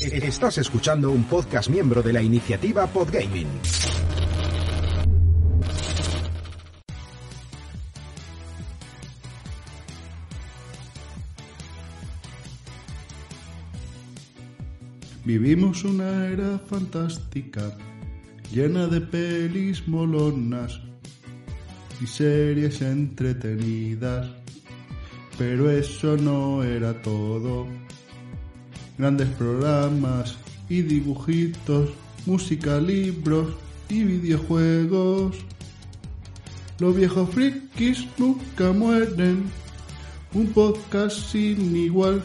Estás escuchando un podcast miembro de la iniciativa Podgaming. Vivimos una era fantástica, llena de pelis molonas y series entretenidas. Pero eso no era todo. Grandes programas y dibujitos, música, libros y videojuegos. Los viejos frikis nunca mueren. Un podcast sin igual,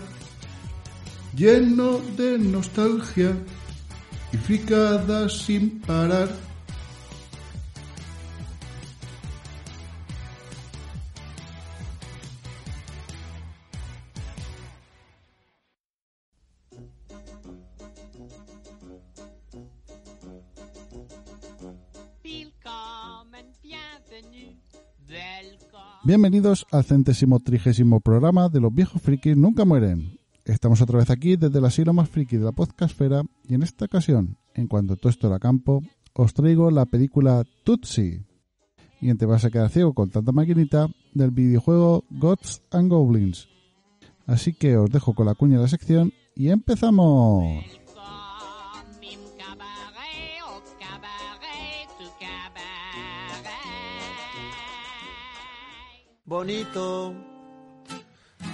lleno de nostalgia y fricadas sin parar. Bienvenidos al centésimo trigésimo programa de Los viejos frikis nunca mueren. Estamos otra vez aquí desde el asilo más friki de la podcastfera y en esta ocasión, en cuanto todo esto era campo, os traigo la película Tutsi. Y en te vas a quedar ciego con tanta maquinita del videojuego Gods and Goblins. Así que os dejo con la cuña de la sección y empezamos. Bonito,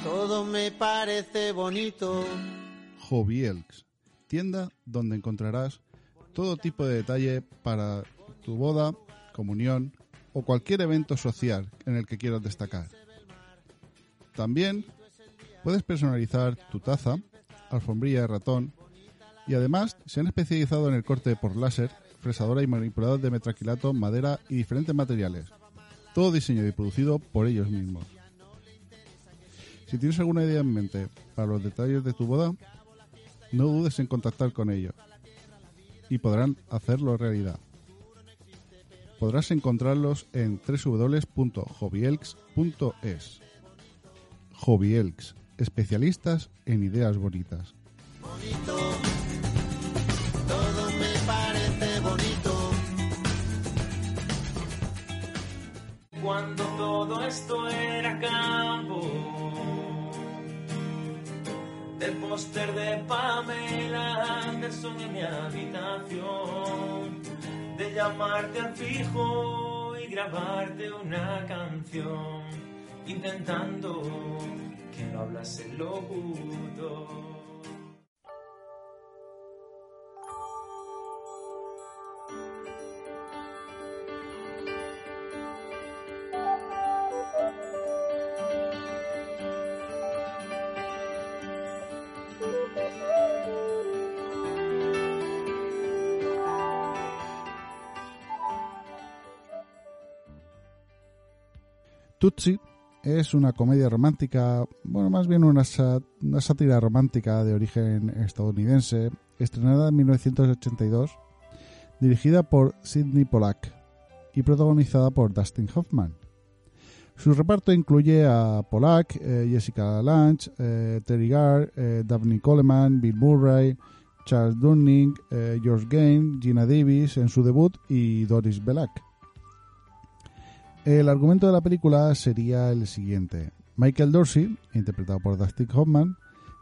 todo me parece bonito. Elks, tienda donde encontrarás todo tipo de detalle para tu boda, comunión o cualquier evento social en el que quieras destacar. También puedes personalizar tu taza, alfombrilla de ratón y además se han especializado en el corte por láser, fresadora y manipulador de metraquilato, madera y diferentes materiales. Todo diseñado y producido por ellos mismos. Si tienes alguna idea en mente para los detalles de tu boda, no dudes en contactar con ellos y podrán hacerlo realidad. Podrás encontrarlos en www.hobbyelks.es. Hobbyelks, especialistas en ideas bonitas. Esto era campo, del póster de Pamela Anderson en mi habitación, de llamarte al fijo y grabarte una canción, intentando que no hablase locutor. Tutsi es una comedia romántica, bueno, más bien una, una sátira romántica de origen estadounidense, estrenada en 1982, dirigida por Sidney Pollack y protagonizada por Dustin Hoffman. Su reparto incluye a Pollack, eh, Jessica Lange, eh, Terry Garr, eh, Daphne Coleman, Bill Murray, Charles Durning, eh, George Gain, Gina Davis en su debut y Doris Belak. El argumento de la película sería el siguiente. Michael Dorsey, interpretado por Dustin Hoffman,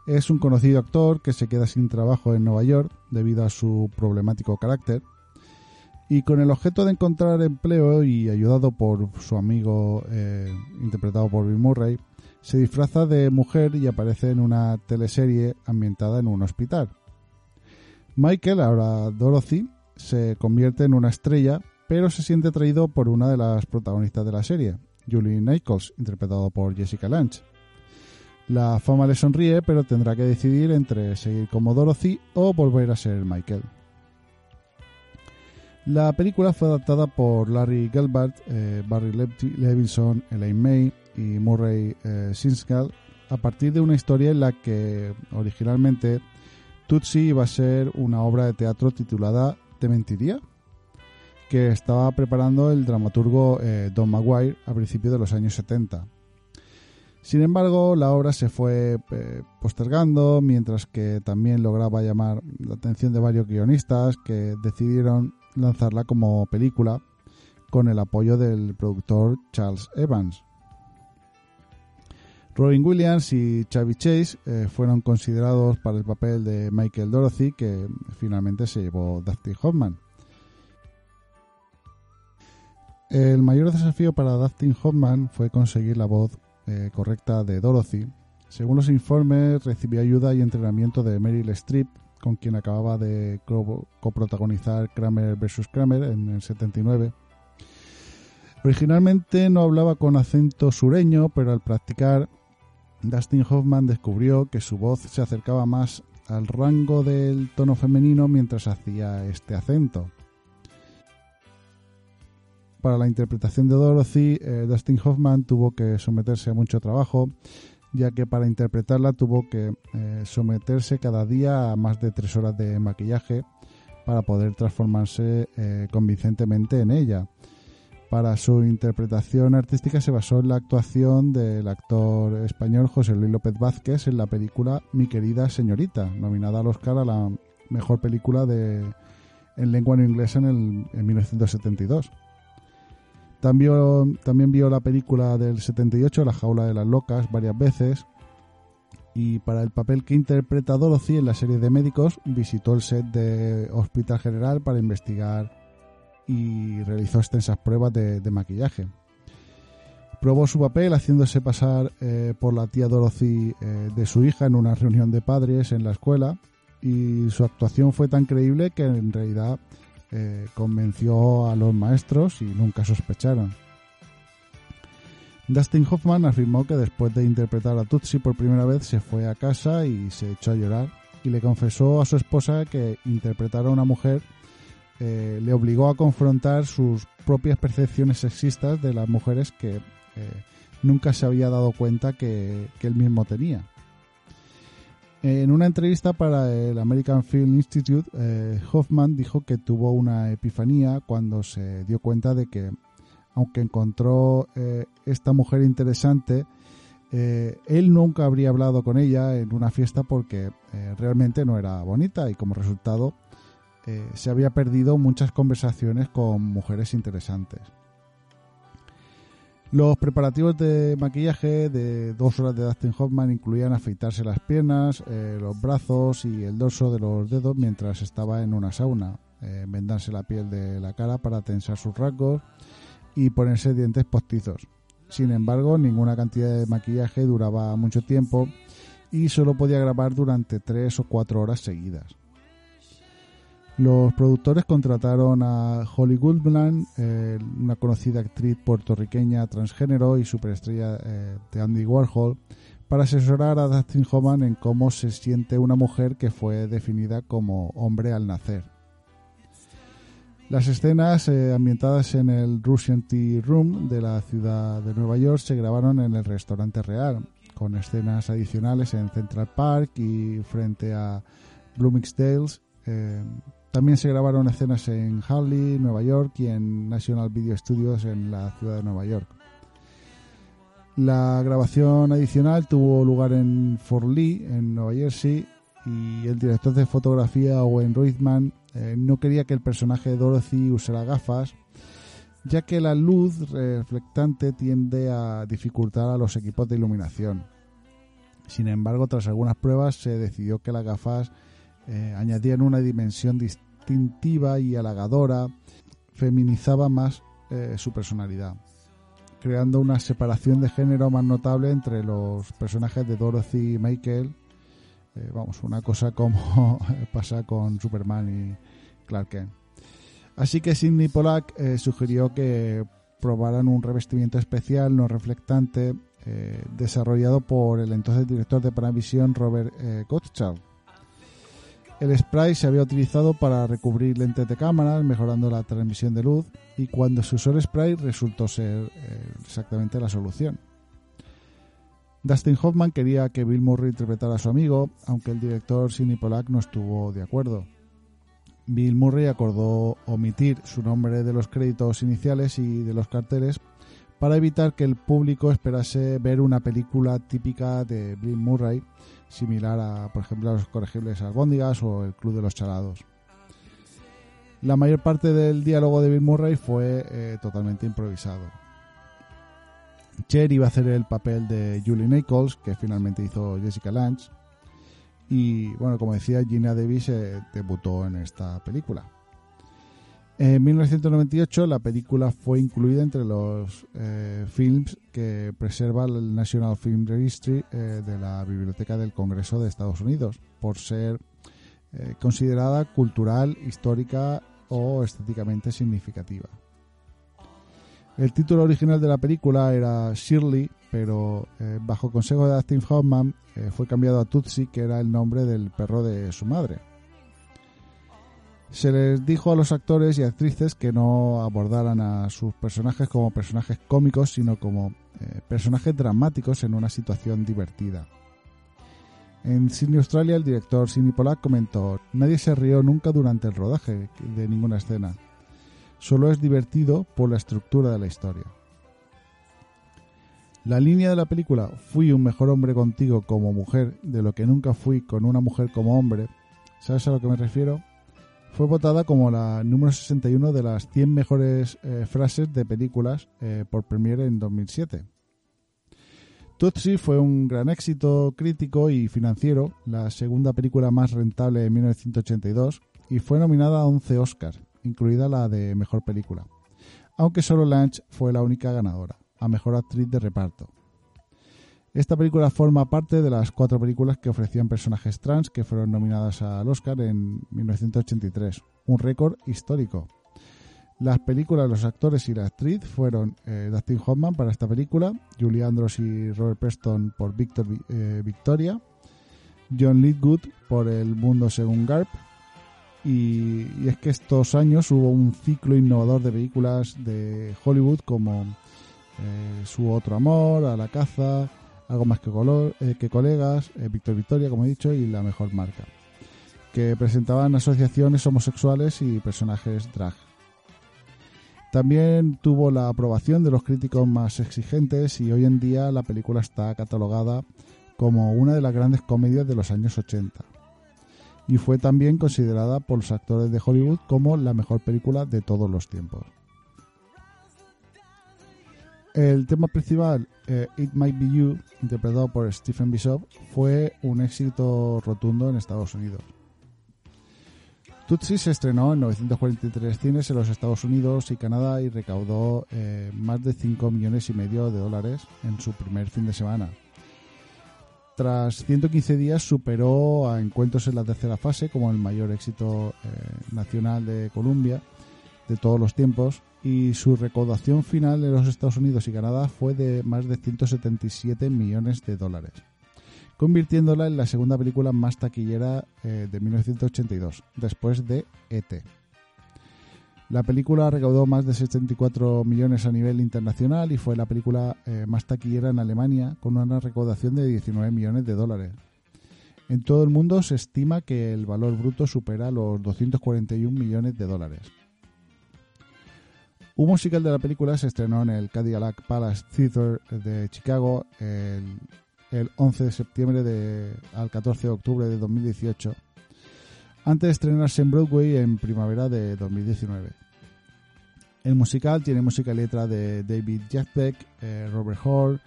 es un conocido actor que se queda sin trabajo en Nueva York debido a su problemático carácter y con el objeto de encontrar empleo y ayudado por su amigo eh, interpretado por Bill Murray, se disfraza de mujer y aparece en una teleserie ambientada en un hospital. Michael, ahora Dorothy, se convierte en una estrella, pero se siente atraído por una de las protagonistas de la serie, Julie Nichols, interpretado por Jessica Lange. La fama le sonríe, pero tendrá que decidir entre seguir como Dorothy o volver a ser Michael. La película fue adaptada por Larry Gelbart, eh, Barry Lev- Levinson, Elaine May y Murray eh, a partir de una historia en la que originalmente Tutsi iba a ser una obra de teatro titulada ¿Te mentiría? Que estaba preparando el dramaturgo eh, Don Maguire a principios de los años 70. Sin embargo, la obra se fue eh, postergando, mientras que también lograba llamar la atención de varios guionistas que decidieron lanzarla como película con el apoyo del productor Charles Evans. Robin Williams y Chevy Chase eh, fueron considerados para el papel de Michael Dorothy, que finalmente se llevó Dustin Hoffman. El mayor desafío para Dustin Hoffman fue conseguir la voz eh, correcta de Dorothy. Según los informes, recibió ayuda y entrenamiento de Meryl Streep, con quien acababa de coprotagonizar Kramer vs. Kramer en el 79. Originalmente no hablaba con acento sureño, pero al practicar, Dustin Hoffman descubrió que su voz se acercaba más al rango del tono femenino mientras hacía este acento. Para la interpretación de Dorothy, eh, Dustin Hoffman tuvo que someterse a mucho trabajo, ya que para interpretarla tuvo que eh, someterse cada día a más de tres horas de maquillaje para poder transformarse eh, convincentemente en ella. Para su interpretación artística se basó en la actuación del actor español José Luis López Vázquez en la película Mi querida señorita, nominada al Oscar a la mejor película de, en lengua no inglesa en, el, en 1972. También, también vio la película del 78, La jaula de las locas, varias veces. Y para el papel que interpreta Dorothy en la serie de médicos, visitó el set de Hospital General para investigar y realizó extensas pruebas de, maquillaje. Probó su papel haciéndose pasar eh, por la tía Dorothy eh, de su hija en una reunión de padres en la escuela y su actuación fue tan creíble que en realidad eh, convenció a los maestros y nunca sospecharon. Dustin Hoffman afirmó que después de interpretar a Tutsi por primera vez se fue a casa y se echó a llorar y le confesó a su esposa que interpretar a una mujer eh, le obligó a confrontar sus propias percepciones sexistas de las mujeres que eh, nunca se había dado cuenta que él mismo tenía. En una entrevista para el American Film Institute, eh, Hoffman dijo que tuvo una epifanía cuando se dio cuenta de que, aunque encontró eh, esta mujer interesante, eh, él nunca habría hablado con ella en una fiesta porque realmente no era bonita y como resultado se había perdido muchas conversaciones con mujeres interesantes. Los preparativos de maquillaje de dos horas de Dustin Hoffman incluían afeitarse las piernas, eh, los brazos y el dorso de los dedos mientras estaba en una sauna, eh, vendarse la piel de la cara para tensar sus rasgos y ponerse dientes postizos. Sin embargo, ninguna cantidad de maquillaje duraba mucho tiempo y solo podía grabar durante tres o cuatro horas seguidas. Los productores contrataron a Holly Goodman, eh, una conocida actriz puertorriqueña transgénero y superestrella eh, de Andy Warhol, para asesorar a Dustin Hoffman en cómo se siente una mujer que fue definida como hombre al nacer. Las escenas eh, ambientadas en el Russian Tea Room de la ciudad de Nueva York se grabaron en el restaurante real, con escenas adicionales en Central Park y frente a Bloomingdale's. También se grabaron escenas en Harley, Nueva York y en National Video Studios en la ciudad de Nueva York. La grabación adicional tuvo lugar en Fort Lee, en Nueva Jersey, y el director de fotografía Owen Reitman eh, no quería que el personaje de Dorothy usara gafas, ya que la luz reflectante tiende a dificultar a los equipos de iluminación. Sin embargo, tras algunas pruebas se decidió que las gafas eh, añadían una dimensión distintiva y halagadora, feminizaba más eh, su personalidad, creando una separación de género más notable entre los personajes de Dorothy y Michael. Eh, vamos, una cosa como pasa con Superman y Clark Kent. Así que Sidney Pollack sugirió que probaran un revestimiento especial no reflectante desarrollado por el entonces director de Panavision Robert Gottschalk el spray se había utilizado para recubrir lentes de cámara, mejorando la transmisión de luz, y cuando se usó el spray resultó ser eh, exactamente la solución. Dustin Hoffman quería que Bill Murray interpretara a su amigo, aunque el director Sidney Pollack no estuvo de acuerdo. Bill Murray acordó omitir su nombre de los créditos iniciales y de los carteles para evitar que el público esperase ver una película típica de Bill Murray, similar a, por ejemplo, a Los Corregibles Albóndigas o El Club de los Chalados. La mayor parte del diálogo de Bill Murray fue eh, totalmente improvisado. Cher iba a hacer el papel de Julie Nichols, que finalmente hizo Jessica Lange. Y bueno, como decía, Gina Davis eh, debutó en esta película. En 1998 la película fue incluida entre los eh, films que preserva el National Film Registry eh, de la Biblioteca del Congreso de Estados Unidos por ser eh, considerada cultural, histórica o estéticamente significativa. El título original de la película era Shirley, pero bajo consejo de Dustin Hoffman fue cambiado a Tutsi, que era el nombre del perro de su madre. Se les dijo a los actores y actrices que no abordaran a sus personajes como personajes cómicos, sino como eh, personajes dramáticos en una situación divertida. En Sydney, Australia, el director Sidney Pollack comentó: Nadie se rió nunca durante el rodaje de ninguna escena. Solo es divertido por la estructura de la historia. La línea de la película Fui un mejor hombre contigo como mujer de lo que nunca fui con una mujer como hombre, ¿sabes a lo que me refiero? Fue votada como la número 61 de las 100 mejores eh, frases de películas eh, por Premiere en 2007. Tutsi fue un gran éxito crítico y financiero, la segunda película más rentable de 1982, y fue nominada a 11 Oscars, incluida la de Mejor Película, aunque solo Lange fue la única ganadora, a Mejor Actriz de Reparto. Esta película forma parte de las cuatro películas que ofrecían personajes trans que fueron nominadas al Oscar en 1983, un récord histórico. Las películas, los actores y la actriz fueron eh, Dustin Hoffman para esta película, Julie Andrews y Robert Preston por Victor, eh, Victoria, John Lithgood por El Mundo según Garp, y, y, es que estos años hubo un ciclo innovador de películas de Hollywood como eh, Su Otro Amor, A la Caza, Algo Más que, color, eh, que Colegas, eh, Victor Victoria, como he dicho, y La Mejor Marca, que presentaban asociaciones homosexuales y personajes drag. También tuvo la aprobación de los críticos más exigentes y hoy en día la película está catalogada como una de las grandes comedias de los años 80 y fue también considerada por los actores de Hollywood como la mejor película de todos los tiempos. El tema principal, eh, It Might Be You, interpretado por Stephen Bishop, fue un éxito rotundo en Estados Unidos. Tutsi se estrenó en 943 cines en los Estados Unidos y Canadá y recaudó eh, más de 5 millones y medio de dólares en su primer fin de semana. Tras 115 días superó a Encuentros en la tercera fase como el mayor éxito eh, nacional de Columbia de todos los tiempos y su recaudación final en los Estados Unidos y Canadá fue de más de 177 millones de dólares, convirtiéndola en la segunda película más taquillera eh, de 1982, después de ET. La película recaudó más de 74 millones a nivel internacional y fue la película eh, más taquillera en Alemania con una recaudación de 19 millones de dólares. En todo el mundo se estima que el valor bruto supera los 241 millones de dólares. Un musical de la película se estrenó en el Cadillac Palace Theatre de Chicago el, el 11 de septiembre al 14 de octubre de 2018 antes de estrenarse en Broadway en primavera de 2019. El musical tiene música y letra de David Jazbeck, eh, Robert Hall,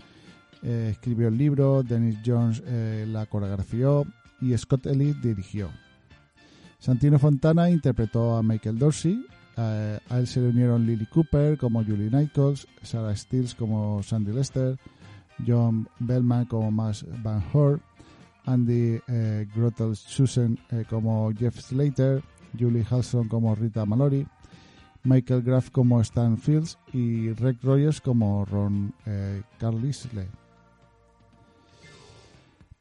eh, escribió el libro, Dennis Jones eh, la coreografió y Scott Elliott dirigió. Santino Fontana interpretó a Michael Dorsey, a él se le unieron Lily Cooper como Julie Nichols, Sarah Stills como Sandy Lester, John Bellman como Max Van Hort, Andy eh, Grottel Susan eh, como Jeff Slater, Julie Halson como Rita Mallory, Michael Graff como Stan Fields y Rick Rogers como Ron eh, Carlisle.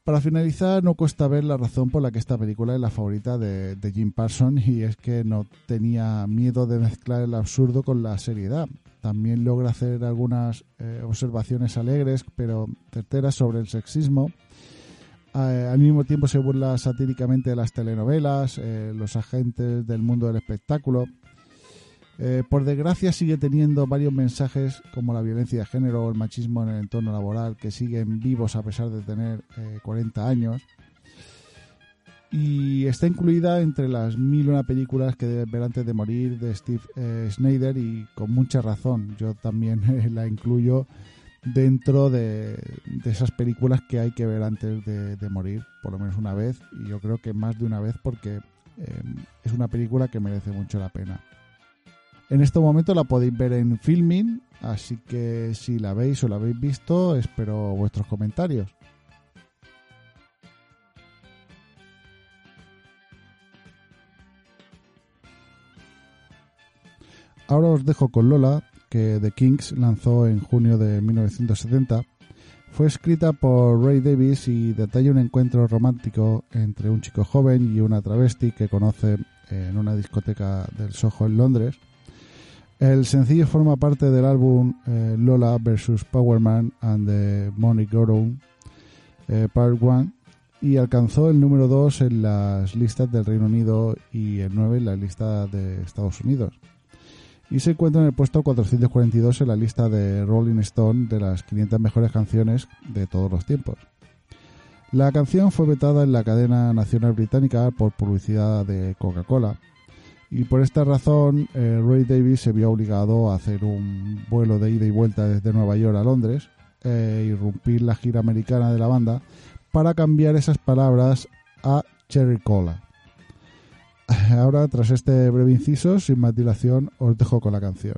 Para finalizar, no cuesta ver la razón por la que esta película es la favorita de, Jim Parsons y es que no tenía miedo de mezclar el absurdo con la seriedad. También logra hacer algunas eh, observaciones alegres pero certeras sobre el sexismo al mismo tiempo se burla satíricamente de las telenovelas, eh, los agentes del mundo del espectáculo. Eh, por desgracia sigue teniendo varios mensajes como la violencia de género o el machismo en el entorno laboral que siguen vivos a pesar de tener eh, 40 años. Y está incluida entre las mil una películas que debes ver antes de morir de Steve eh, Snyder y con mucha razón. Yo también eh, la incluyo dentro de, esas películas que hay que ver antes de, de morir, por lo menos una vez. Y yo creo que más de una vez porque eh, es una película que merece mucho la pena. En este momento la podéis ver en Filming, así que si la veis o la habéis visto, espero vuestros comentarios. Ahora os dejo con Lola, que The Kings lanzó en junio de 1970. Fue escrita por Ray Davis y detalla un encuentro romántico entre un chico joven y una travesti que conoce en una discoteca del Soho en Londres. El sencillo forma parte del álbum eh, Lola vs. Powerman and the Money Gorown eh, Part 1 y alcanzó el número 2 en las listas del Reino Unido y el 9 en la lista de Estados Unidos. Y se encuentra en el puesto 442 en la lista de Rolling Stone de las 500 mejores canciones de todos los tiempos. La canción fue vetada en la cadena nacional británica por publicidad de Coca-Cola y por esta razón eh, Ray Davis se vio obligado a hacer un vuelo de ida y vuelta desde Nueva York a Londres e irrumpir la gira americana de la banda para cambiar esas palabras a Cherry Cola. Ahora, tras este breve inciso, sin más dilación, os dejo con la canción.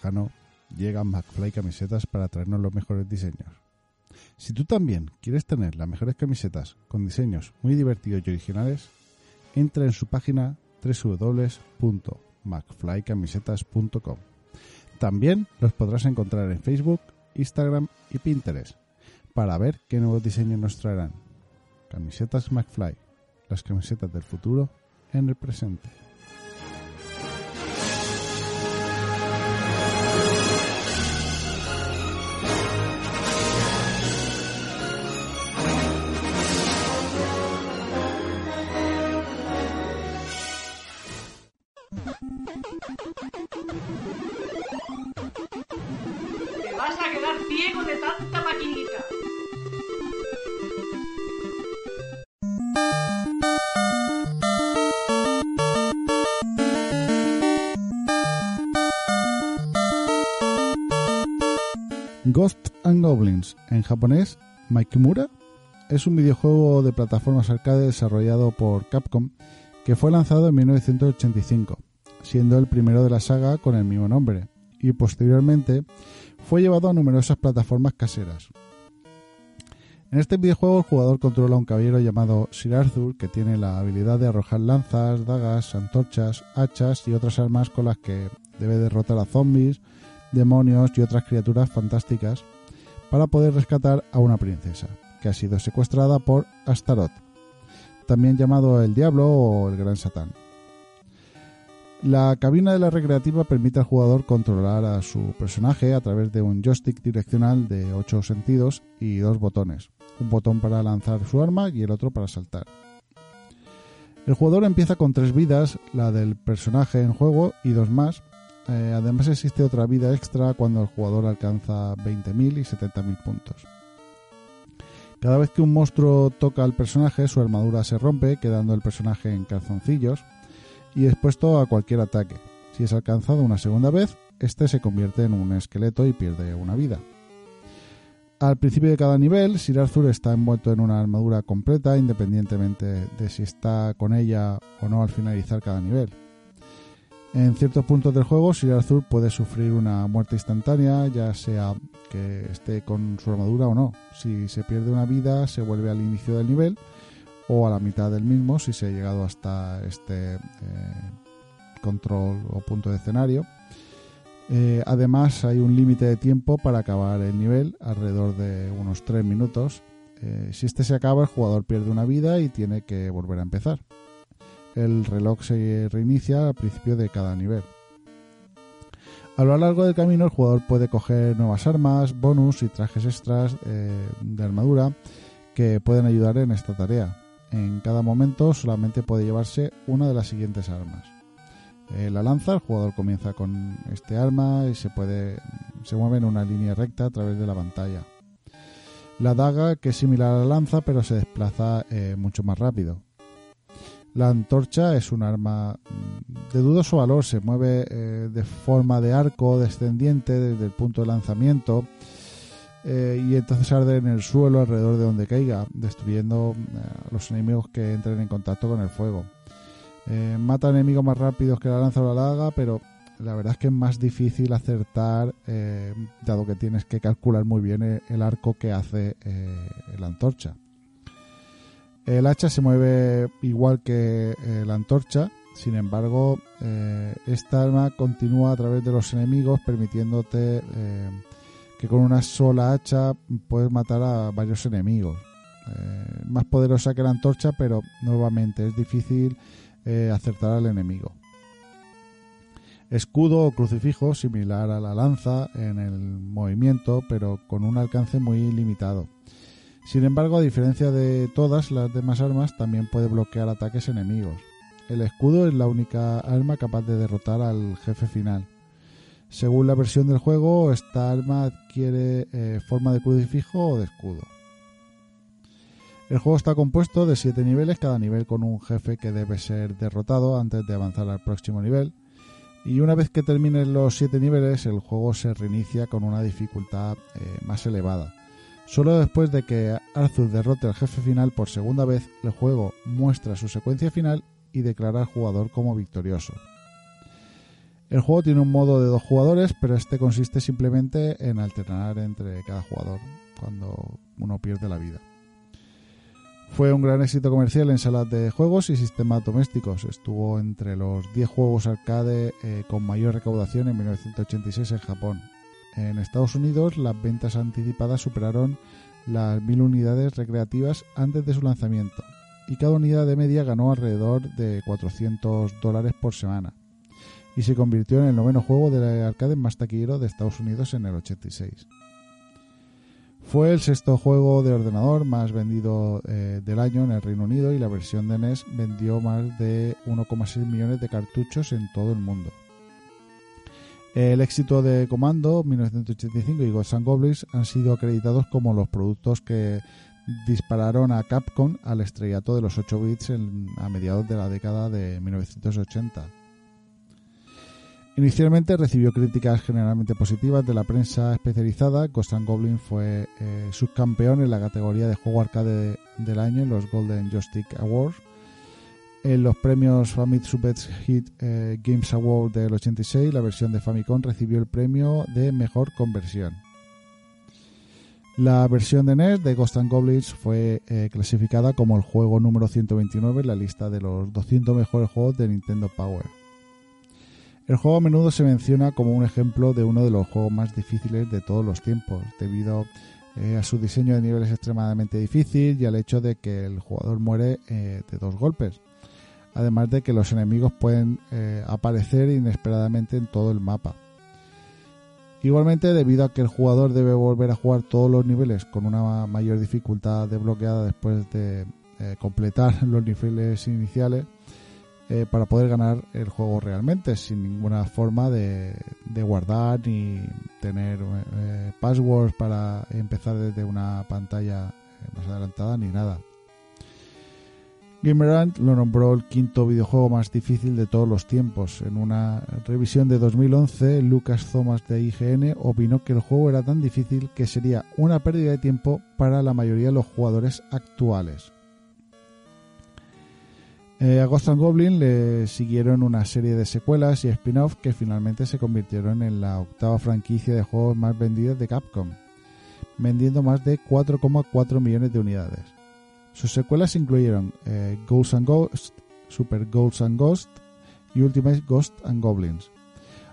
Lejano llegan McFly camisetas para traernos los mejores diseños. Si tú también quieres tener las mejores camisetas con diseños muy divertidos y originales, entra en su página www.macflycamisetas.com. También los podrás encontrar en Facebook, Instagram y Pinterest para ver qué nuevos diseños nos traerán. Camisetas McFly, las camisetas del futuro en el presente. Maikimura, es un videojuego de plataformas arcade desarrollado por Capcom que fue lanzado en 1985, siendo el primero de la saga con el mismo nombre, y posteriormente fue llevado a numerosas plataformas caseras. En este videojuego el jugador controla a un caballero llamado Sir Arthur que tiene la habilidad de arrojar lanzas, dagas, antorchas, hachas y otras armas con las que debe derrotar a zombies, demonios y otras criaturas fantásticas para poder rescatar a una princesa que ha sido secuestrada por Astaroth, también llamado el Diablo o el Gran Satán. La cabina de la recreativa permite al jugador controlar a su personaje a través de un joystick direccional de 8 sentidos y dos botones, un botón para lanzar su arma y el otro para saltar. El jugador empieza con tres vidas, la del personaje en juego y dos más. Eh, además existe otra vida extra cuando el jugador alcanza 20.000 y 70.000 puntos. Cada vez que un monstruo toca al personaje, su armadura se rompe, quedando el personaje en calzoncillos y expuesto a cualquier ataque. Si es alcanzado una segunda vez, este se convierte en un esqueleto y pierde una vida. Al principio de cada nivel, Sir Arthur está envuelto en una armadura completa independientemente de si está con ella o no al finalizar cada nivel. En ciertos puntos del juego, Sir Arthur puede sufrir una muerte instantánea, ya sea que esté con su armadura o no. Si se pierde una vida, se vuelve al inicio del nivel o a la mitad del mismo si se ha llegado hasta este eh, control o punto de escenario. Eh, además, hay un límite de tiempo para acabar el nivel, alrededor de unos 3 minutos. Eh, si este se acaba, el jugador pierde una vida y tiene que volver a empezar. El reloj se reinicia al principio de cada nivel. A lo largo del camino, el jugador puede coger nuevas armas, bonus y trajes extras eh, de armadura que pueden ayudar en esta tarea. En cada momento solamente puede llevarse una de las siguientes armas. Eh, la lanza, el jugador comienza con este arma y se puede se mueve en una línea recta a través de la pantalla. La daga, que es similar a la lanza, pero se desplaza eh, mucho más rápido. La antorcha es un arma mm, de dudoso valor, se mueve eh, de forma de arco descendiente desde el punto de lanzamiento eh, y entonces arde en el suelo alrededor de donde caiga, destruyendo eh, a los enemigos que entren en contacto con el fuego. Mata enemigos más rápidos que la lanza o la daga, pero la verdad es que es más difícil acertar, dado que tienes que calcular muy bien el, arco que hace la antorcha. El hacha se mueve igual que eh, la antorcha, sin embargo, eh, esta arma continúa a través de los enemigos, permitiéndote eh, que con una sola hacha puedes matar a varios enemigos. Más poderosa que la antorcha, pero nuevamente es difícil acertar al enemigo. Escudo o crucifijo similar a la lanza en el movimiento, pero con un alcance muy limitado. Sin embargo, a diferencia de todas las demás armas, también puede bloquear ataques enemigos. El escudo es la única arma capaz de derrotar al jefe final. Según la versión del juego, esta arma adquiere eh, forma de crucifijo o de escudo. El juego está compuesto de 7 niveles, cada nivel con un jefe que debe ser derrotado antes de avanzar al próximo nivel. Y una vez que terminen los 7 niveles, el juego se reinicia con una dificultad eh, más elevada. Solo después de que Arthur derrote al jefe final por segunda vez, el juego muestra su secuencia final y declara al jugador como victorioso. El juego tiene un modo de dos jugadores, pero este consiste simplemente en alternar entre cada jugador cuando uno pierde la vida. Fue un gran éxito comercial en salas de juegos y sistemas domésticos. Estuvo entre los 10 juegos arcade eh, con mayor recaudación en 1986 en Japón. En Estados Unidos las ventas anticipadas superaron las 1000 unidades recreativas antes de su lanzamiento y cada unidad de media ganó alrededor de 400 dólares por semana y se convirtió en el noveno juego de arcade más taquillero de Estados Unidos en el 86. Fue el sexto juego de ordenador más vendido eh, del año en el Reino Unido y la versión de NES vendió más de 1,6 millones de cartuchos en todo el mundo. El éxito de Comando 1985 y Ghosts and Goblins han sido acreditados como los productos que dispararon a Capcom al estrellato de los 8 bits a mediados de la década de 1980. Inicialmente recibió críticas generalmente positivas de la prensa especializada. Ghost and Goblin fue eh, subcampeón en la categoría de juego arcade del año en los Golden Joystick Awards. En los premios Famitsu Best Hit eh, Games Award del 86, la versión de Famicom recibió el premio de mejor conversión. La versión de NES de Ghost and Goblins fue eh, clasificada como el juego número 129 en la lista de los 200 mejores juegos de Nintendo Power. El juego a menudo se menciona como un ejemplo de uno de los juegos más difíciles de todos los tiempos, debido eh, a su diseño de niveles extremadamente difícil y al hecho de que el jugador muere de dos golpes. Además de que los enemigos pueden eh, aparecer inesperadamente en todo el mapa. Igualmente, debido a que el jugador debe volver a jugar todos los niveles con una mayor dificultad desbloqueada después de eh, completar los niveles iniciales, eh, para poder ganar el juego realmente, sin ninguna forma de, guardar ni tener passwords para empezar desde una pantalla más adelantada ni nada. Gamerant lo nombró el quinto videojuego más difícil de todos los tiempos. En una revisión de 2011, Lucas Thomas de IGN opinó que el juego era tan difícil que sería una pérdida de tiempo para la mayoría de los jugadores actuales. Eh, a Ghost and Goblin le siguieron una serie de secuelas y spin-off que finalmente se convirtieron en la octava franquicia de juegos más vendidas de Capcom, vendiendo más de 4,4 millones de unidades. Sus secuelas incluyeron eh, Ghosts and Ghost, Super Ghosts and Ghost y Ultimate Ghost and Goblins,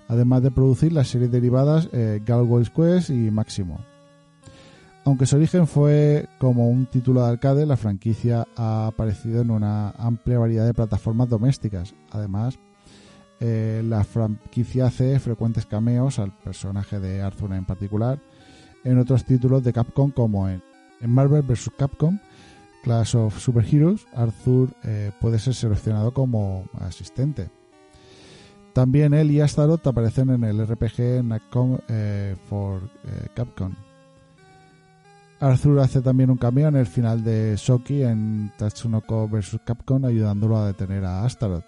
además de producir las series derivadas eh, Galway's Quest y Maximo. Aunque su origen fue como un título de arcade, la franquicia ha aparecido en una amplia variedad de plataformas domésticas. Además, eh, la franquicia hace frecuentes cameos al personaje de Arthur en particular en otros títulos de Capcom como en Marvel vs. Capcom, Clash of Superheroes, Arthur eh, puede ser seleccionado como asistente. También él y Astaroth aparecen en el RPG Natcom eh, for eh, Capcom. Arthur hace también un cameo en el final de Shoki en Tatsunoko vs. Capcom ayudándolo a detener a Astaroth.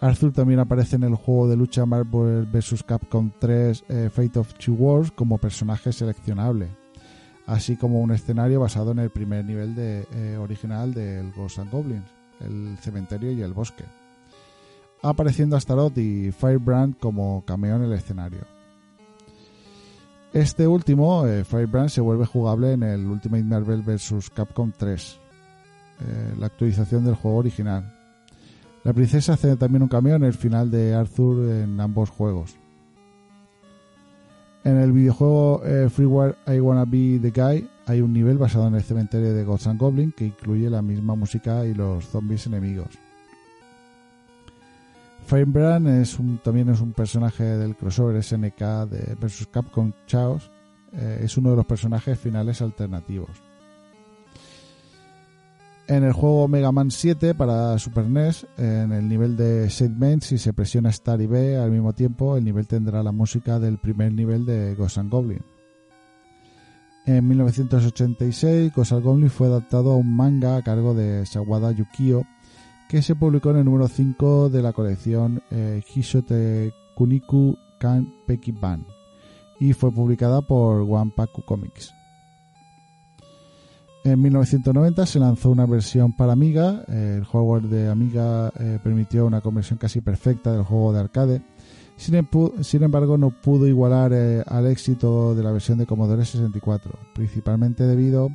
Arthur también aparece en el juego de lucha Marvel vs. Capcom 3 eh, Fate of Two Worlds como personaje seleccionable, así como un escenario basado en el primer nivel de, eh, original del Ghosts and Goblins, el cementerio y el bosque, apareciendo Astaroth y Firebrand como cameo en el escenario. Este último, eh, Firebrand, se vuelve jugable en el Ultimate Marvel vs. Capcom 3, eh, la actualización del juego original. La princesa hace también un cameo en el final de Arthur en ambos juegos. En el videojuego eh, Freeware I Wanna Be the Guy hay un nivel basado en el cementerio de Ghosts and Goblin que incluye la misma música y los zombies enemigos. Firebrand es también es un personaje del crossover SNK de vs Capcom Chaos. Eh, es uno de los personajes finales alternativos. En el juego Mega Man 7 para Super NES, en el nivel de Segment, si se presiona Star y B al mismo tiempo, el nivel tendrá la música del primer nivel de Ghost Goblin. En 1986, Ghost Goblin fue adaptado a un manga a cargo de Sawada Yukio, que se publicó en el número 5 de la colección eh, Hishote Kuniku Kan Pekiban y fue publicada por Wanpaku Comics. En 1990 se lanzó una versión para Amiga. El hardware de Amiga eh, permitió una conversión casi perfecta del juego de arcade. Sin embargo, no pudo igualar eh, al éxito de la versión de Commodore 64, principalmente debido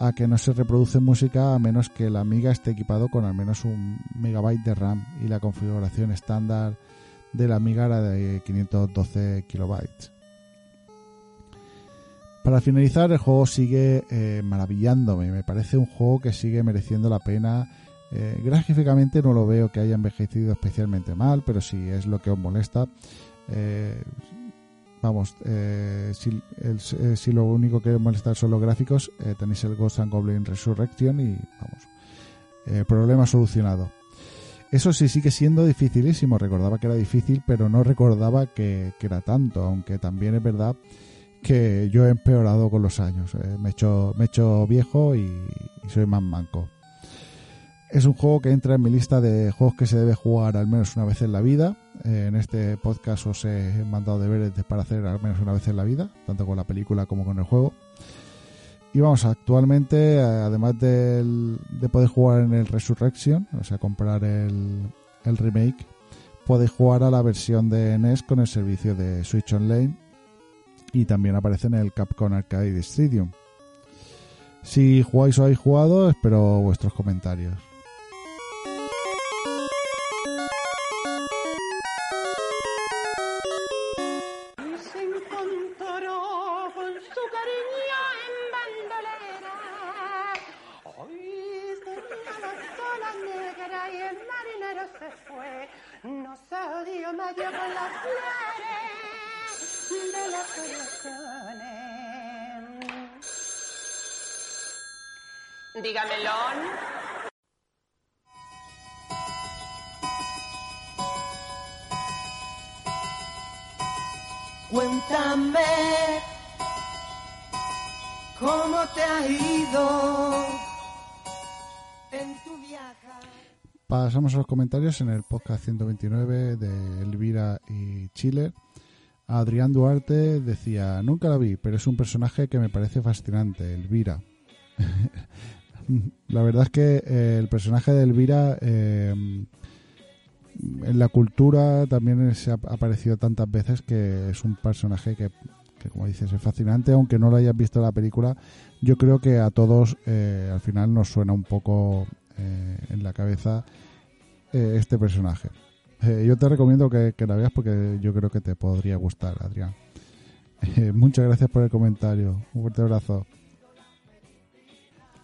a que no se reproduce música a menos que la Amiga esté equipado con al menos un megabyte de RAM y la configuración estándar de la Amiga era de 512 kilobytes. Para finalizar, el juego sigue eh, maravillándome. Me parece un juego que sigue mereciendo la pena. Eh, gráficamente no lo veo que haya envejecido especialmente mal, pero si es lo que os molesta, eh, vamos, si, lo único que molesta son los gráficos, tenéis el Ghost and Goblin Resurrection y vamos, problema solucionado. Eso sí sigue siendo dificilísimo. Recordaba que era difícil, pero no recordaba que era tanto, aunque también es verdad que yo he empeorado con los años. Eh, me, he hecho, me he hecho viejo y, y soy más manco. Es un juego que entra en mi lista de juegos que se debe jugar al menos una vez en la vida. Eh, en este podcast os he mandado deberes de- para hacer al menos una vez en la vida, tanto con la película como con el juego. Y vamos, actualmente, eh, además de poder jugar en el Resurrection, o sea, comprar el, el remake, podéis jugar a la versión de NES con el servicio de Switch Online y también aparece en el Capcom Arcade Stadium. Si jugáis o habéis jugado, espero vuestros comentarios. En el podcast 129 de Elvira y Chile. Adrián Duarte decía, nunca la vi, pero es un personaje que me parece fascinante, Elvira. la verdad es que eh, el personaje de Elvira eh, en la cultura también se ha aparecido tantas veces que es un personaje que, como dices, es fascinante, aunque no lo hayas visto en la película. Yo creo que a todos eh, al final nos suena un poco en la cabeza eh, este personaje. Eh, yo te recomiendo que, que la veas porque yo creo que te podría gustar, Adrián. Eh, muchas gracias por el comentario. Un fuerte abrazo.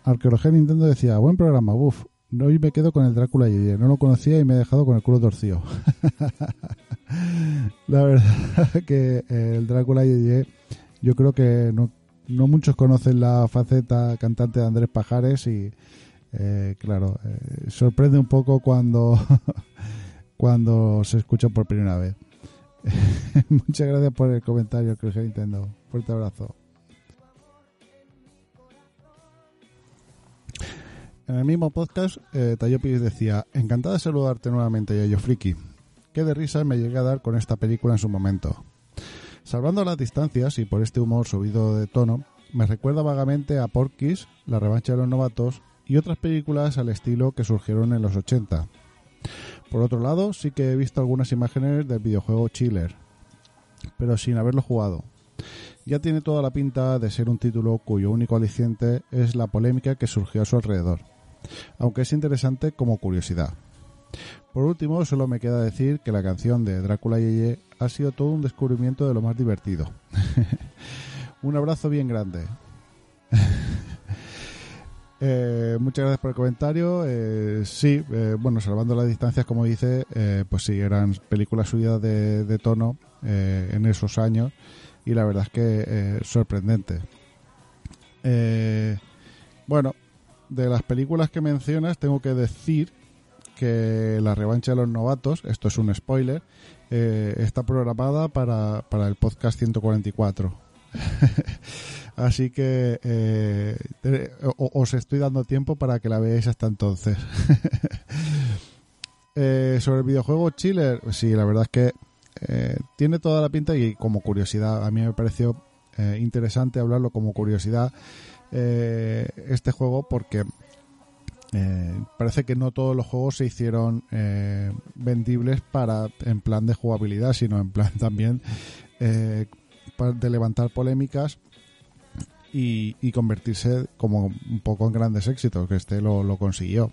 Arqueología Nintendo decía, buen programa, uff. Hoy me quedo con el Drácula y no lo conocía y me he dejado con el culo torcido. la verdad que el Drácula y yo creo que no, no muchos conocen la faceta cantante de Andrés Pajares y eh, claro, eh, sorprende un poco cuando cuando se escucha por primera vez. Muchas gracias por el comentario, que Nintendo. Fuerte abrazo. En el mismo podcast, eh, Tayopis decía: Encantado de saludarte nuevamente, Yayo Friki. Qué de risa me llegué a dar con esta película en su momento. Salvando las distancias y por este humor subido de tono, me recuerda vagamente a Porky's, La revancha de los novatos y otras películas al estilo que surgieron en los 80. Por otro lado, sí que he visto algunas imágenes del videojuego Chiller, pero sin haberlo jugado. Ya tiene toda la pinta de ser un título cuyo único aliciente es la polémica que surgió a su alrededor, aunque es interesante como curiosidad. Por último, solo me queda decir que la canción de Drácula Yeye ha sido todo un descubrimiento de lo más divertido. un abrazo bien grande. Eh, muchas gracias por el comentario. Eh, sí, eh, bueno, salvando las distancias, como dice, eh, pues sí, eran películas subidas de, de tono eh, en esos años y la verdad es que sorprendente. Bueno, de las películas que mencionas, tengo que decir que La revancha de los novatos, esto es un spoiler, está programada para, para el podcast 144. Así que eh, o- os estoy dando tiempo para que la veáis hasta entonces. Eh, sobre el videojuego Chiller, sí, la verdad es que eh, tiene toda la pinta y como curiosidad, a mí me pareció eh, interesante hablarlo como curiosidad. eh, este juego porque eh, parece que no todos los juegos se hicieron eh, vendibles para en plan de jugabilidad, sino en plan también eh, de levantar polémicas y, convertirse como un poco en grandes éxitos, que este lo, consiguió.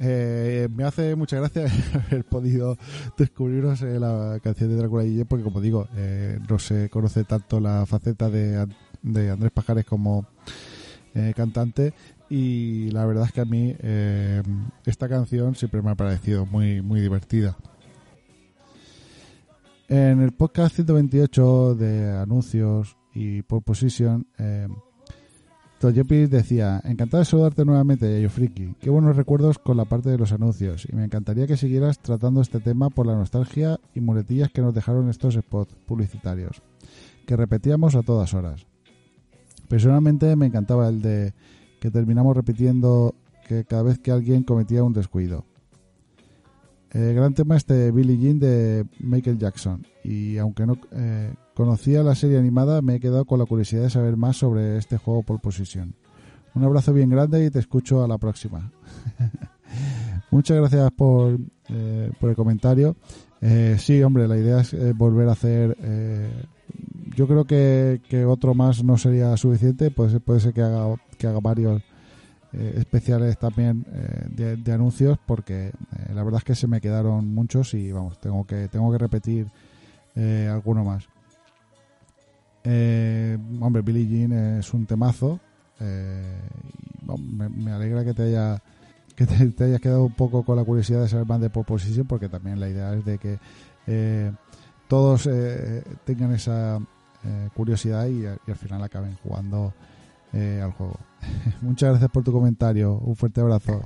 Eh, me hace mucha gracia haber podido descubriros eh, la canción de Drácula y porque como digo, eh, no se conoce tanto la faceta de, An- de Andrés Pajares como eh, cantante y la verdad es que a mí esta canción siempre me ha parecido muy, muy divertida. En el podcast 128 de anuncios y por position, eh, decía, encantado de saludarte nuevamente, Yayo Friki. Qué buenos recuerdos con la parte de los anuncios y me encantaría que siguieras tratando este tema por la nostalgia y muletillas que nos dejaron estos spots publicitarios, que repetíamos a todas horas. Personalmente me encantaba el de que terminamos repitiendo que cada vez que alguien cometía un descuido. El gran tema este Billie Jean de Michael Jackson y aunque no eh, conocía la serie animada me he quedado con la curiosidad de saber más sobre este juego por posición. Un abrazo bien grande y te escucho a la próxima. Muchas gracias por, eh, por el comentario. Eh, sí, hombre, la idea es eh, volver a hacer. yo creo que, que otro más no sería suficiente. Puede ser, puede ser que haga que haga varios eh, especiales también eh, de, anuncios, porque eh, la verdad es que se me quedaron muchos y vamos, tengo que tengo que repetir eh, alguno más. Hombre, Billie Jean es un temazo. y, me, alegra que te haya que te, hayas quedado un poco con la curiosidad de saber más de Pole Position, porque también la idea es de que todos tengan esa curiosidad y al final acaben jugando eh, al juego. Muchas gracias por tu comentario. Un fuerte abrazo.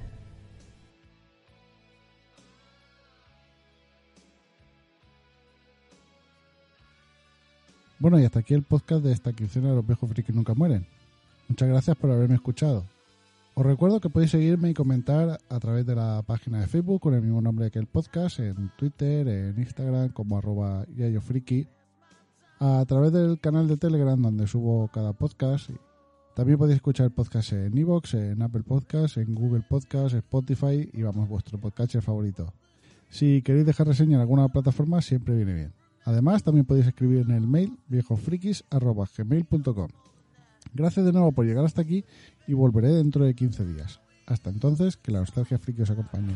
Bueno, y hasta aquí el podcast de esta quincena de los viejos frikis nunca mueren. Muchas gracias por haberme escuchado. Os recuerdo que podéis seguirme y comentar a través de la página de Facebook con el mismo nombre que el podcast, en Twitter, en Instagram como arroba yayofriki, a través del canal de Telegram donde subo cada podcast. También podéis escuchar el podcast en Evox, en Apple Podcasts, en Google Podcasts, Spotify y vamos, vuestro podcast favorito. Si queréis dejar reseña en alguna plataforma, siempre viene bien. Además, también podéis escribir en el mail viejofrikis.gmail.com. Gracias de nuevo por llegar hasta aquí y volveré dentro de 15 días. Hasta entonces, que la nostalgia friki os acompañe.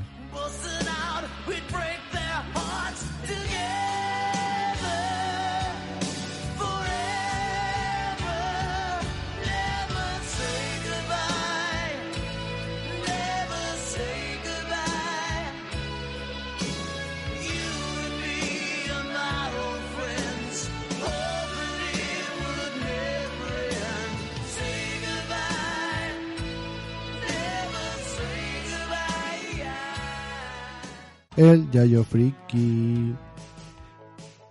El Yayo Friki.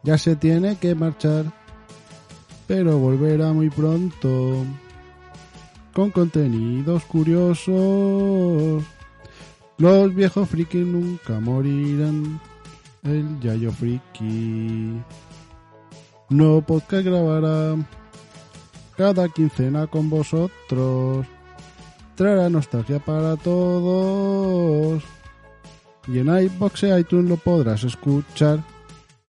Ya se tiene que marchar, pero volverá muy pronto. Con contenidos curiosos. Los viejos friki nunca morirán. El Yayo Friki. No podcast grabará cada quincena con vosotros. Traerá nostalgia para todos. Y en iBox e iTunes lo podrás escuchar.